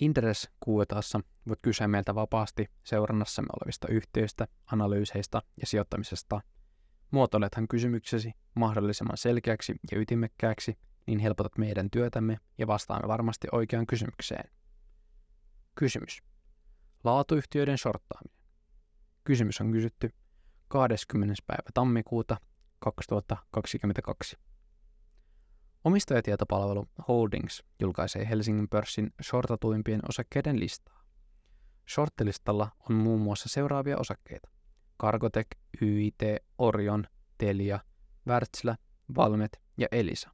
Interes QETassa voit kysyä meiltä vapaasti seurannassamme olevista yhtiöistä, analyyseista ja sijoittamisesta. Muotoilethan kysymyksesi mahdollisimman selkeäksi ja ytimekkääksi, niin helpotat meidän työtämme ja vastaamme varmasti oikeaan kysymykseen. Kysymys. Laatuyhtiöiden shorttaaminen. Kysymys on kysytty 20. päivä tammikuuta 2022. Omistajatietopalvelu Holdings julkaisee Helsingin pörssin shortatuimpien osakkeiden listaa. Shorttilistalla on muun muassa seuraavia osakkeita. Cargotec, YIT, Orion, Telia, Wärtsilä, Valmet ja Elisa.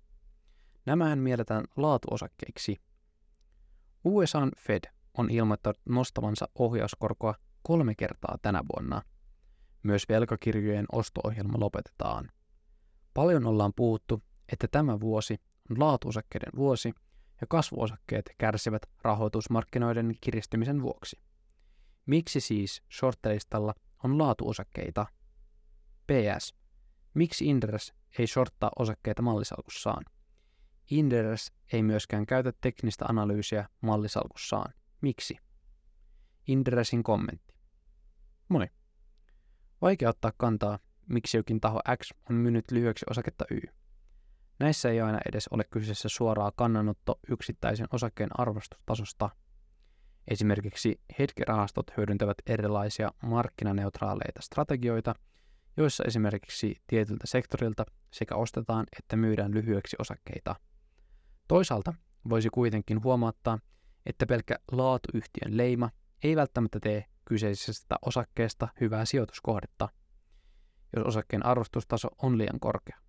Nämähän mielletään laatuosakkeiksi. USAn Fed on ilmoittanut nostavansa ohjauskorkoa kolme kertaa tänä vuonna. Myös velkakirjojen osto-ohjelma lopetetaan. Paljon ollaan puhuttu että tämä vuosi on laatuosakkeiden vuosi ja kasvuosakkeet kärsivät rahoitusmarkkinoiden kiristymisen vuoksi. Miksi siis shorttelistalla on laatuosakkeita? PS. Miksi Inderes ei shorttaa osakkeita mallisalkussaan? Inderes ei myöskään käytä teknistä analyysiä mallisalkussaan. Miksi? Inderesin kommentti. Moi. Vaikea ottaa kantaa, miksi jokin taho X on myynyt lyhyeksi osaketta Y. Näissä ei aina edes ole kyseessä suoraa kannanotto yksittäisen osakkeen arvostustasosta. Esimerkiksi hetkirahastot hyödyntävät erilaisia markkinaneutraaleita strategioita, joissa esimerkiksi tietyltä sektorilta sekä ostetaan että myydään lyhyeksi osakkeita. Toisaalta voisi kuitenkin huomauttaa, että pelkkä laatuyhtiön leima ei välttämättä tee kyseisestä osakkeesta hyvää sijoituskohdetta, jos osakkeen arvostustaso on liian korkea.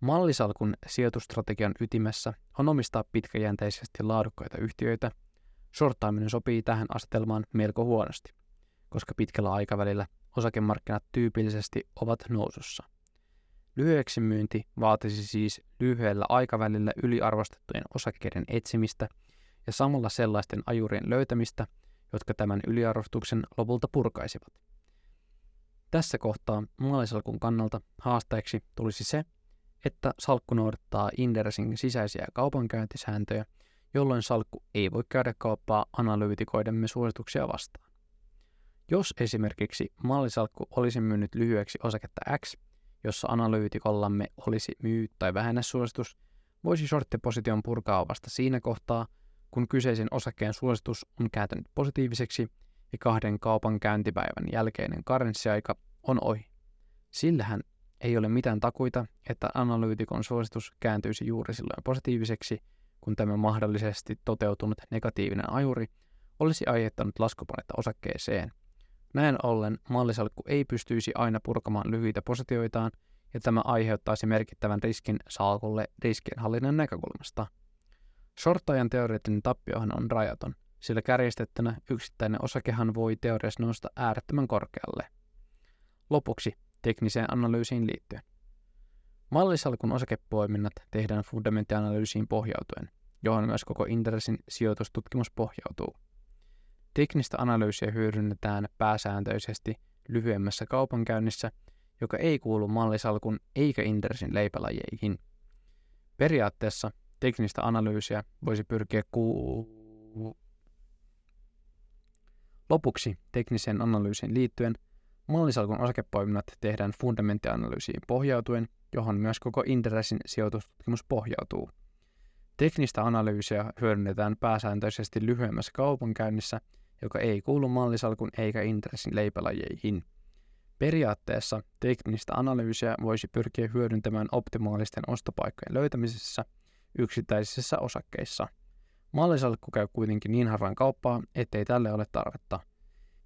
Mallisalkun sijoitustrategian ytimessä on omistaa pitkäjänteisesti laadukkaita yhtiöitä. Shorttaaminen sopii tähän asetelmaan melko huonosti, koska pitkällä aikavälillä osakemarkkinat tyypillisesti ovat nousussa. Lyhyeksi myynti vaatisi siis lyhyellä aikavälillä yliarvostettujen osakkeiden etsimistä ja samalla sellaisten ajurien löytämistä, jotka tämän yliarvostuksen lopulta purkaisivat. Tässä kohtaa maalisalkun kannalta haasteeksi tulisi se, että salkku noudattaa Indersin sisäisiä kaupankäyntisääntöjä, jolloin salkku ei voi käydä kauppaa analyytikoidemme suosituksia vastaan. Jos esimerkiksi mallisalkku olisi myynyt lyhyeksi osaketta X, jossa analyytikollamme olisi myy- tai vähennäsuositus, voisi shorttiposition purkaa vasta siinä kohtaa, kun kyseisen osakkeen suositus on kääntynyt positiiviseksi ja kahden kaupan käyntipäivän jälkeinen karenssiaika on ohi. Sillähän ei ole mitään takuita, että analyytikon suositus kääntyisi juuri silloin positiiviseksi, kun tämä mahdollisesti toteutunut negatiivinen ajuri olisi aiheuttanut laskupanetta osakkeeseen. Näin ollen mallisalkku ei pystyisi aina purkamaan lyhyitä positioitaan, ja tämä aiheuttaisi merkittävän riskin salkulle riskienhallinnan näkökulmasta. Shorttajan teoreettinen tappiohan on rajaton, sillä kärjestettynä yksittäinen osakehan voi teoriassa nousta äärettömän korkealle. Lopuksi tekniseen analyysiin liittyen. Mallisalkun osakepoiminnat tehdään fundamenttianalyysiin pohjautuen, johon myös koko Interesin sijoitustutkimus pohjautuu. Teknistä analyysiä hyödynnetään pääsääntöisesti lyhyemmässä kaupankäynnissä, joka ei kuulu mallisalkun eikä Interesin leipälajeihin. Periaatteessa teknistä analyysiä voisi pyrkiä ku... Lopuksi tekniseen analyysiin liittyen Mallisalkun osakepoiminnat tehdään fundamenttianalyysiin pohjautuen, johon myös koko Interessin sijoitustutkimus pohjautuu. Teknistä analyysiä hyödynnetään pääsääntöisesti lyhyemmässä kaupankäynnissä, joka ei kuulu mallisalkun eikä Interessin leipälajeihin. Periaatteessa teknistä analyysiä voisi pyrkiä hyödyntämään optimaalisten ostopaikkojen löytämisessä yksittäisissä osakkeissa. Mallisalkku käy kuitenkin niin harvoin kauppaa, ettei tälle ole tarvetta –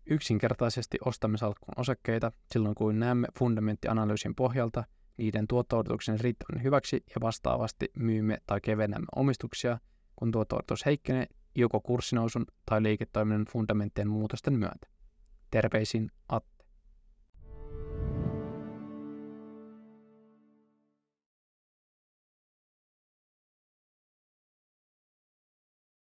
Yksinkertaisesti ostamme salkkun osakkeita silloin, kun näemme fundamenttianalyysin pohjalta niiden tuotto riittävän hyväksi ja vastaavasti myymme tai kevennämme omistuksia, kun tuotto heikkenee joko kurssinousun tai liiketoiminnan fundamenttien muutosten myötä. Terveisin Atte.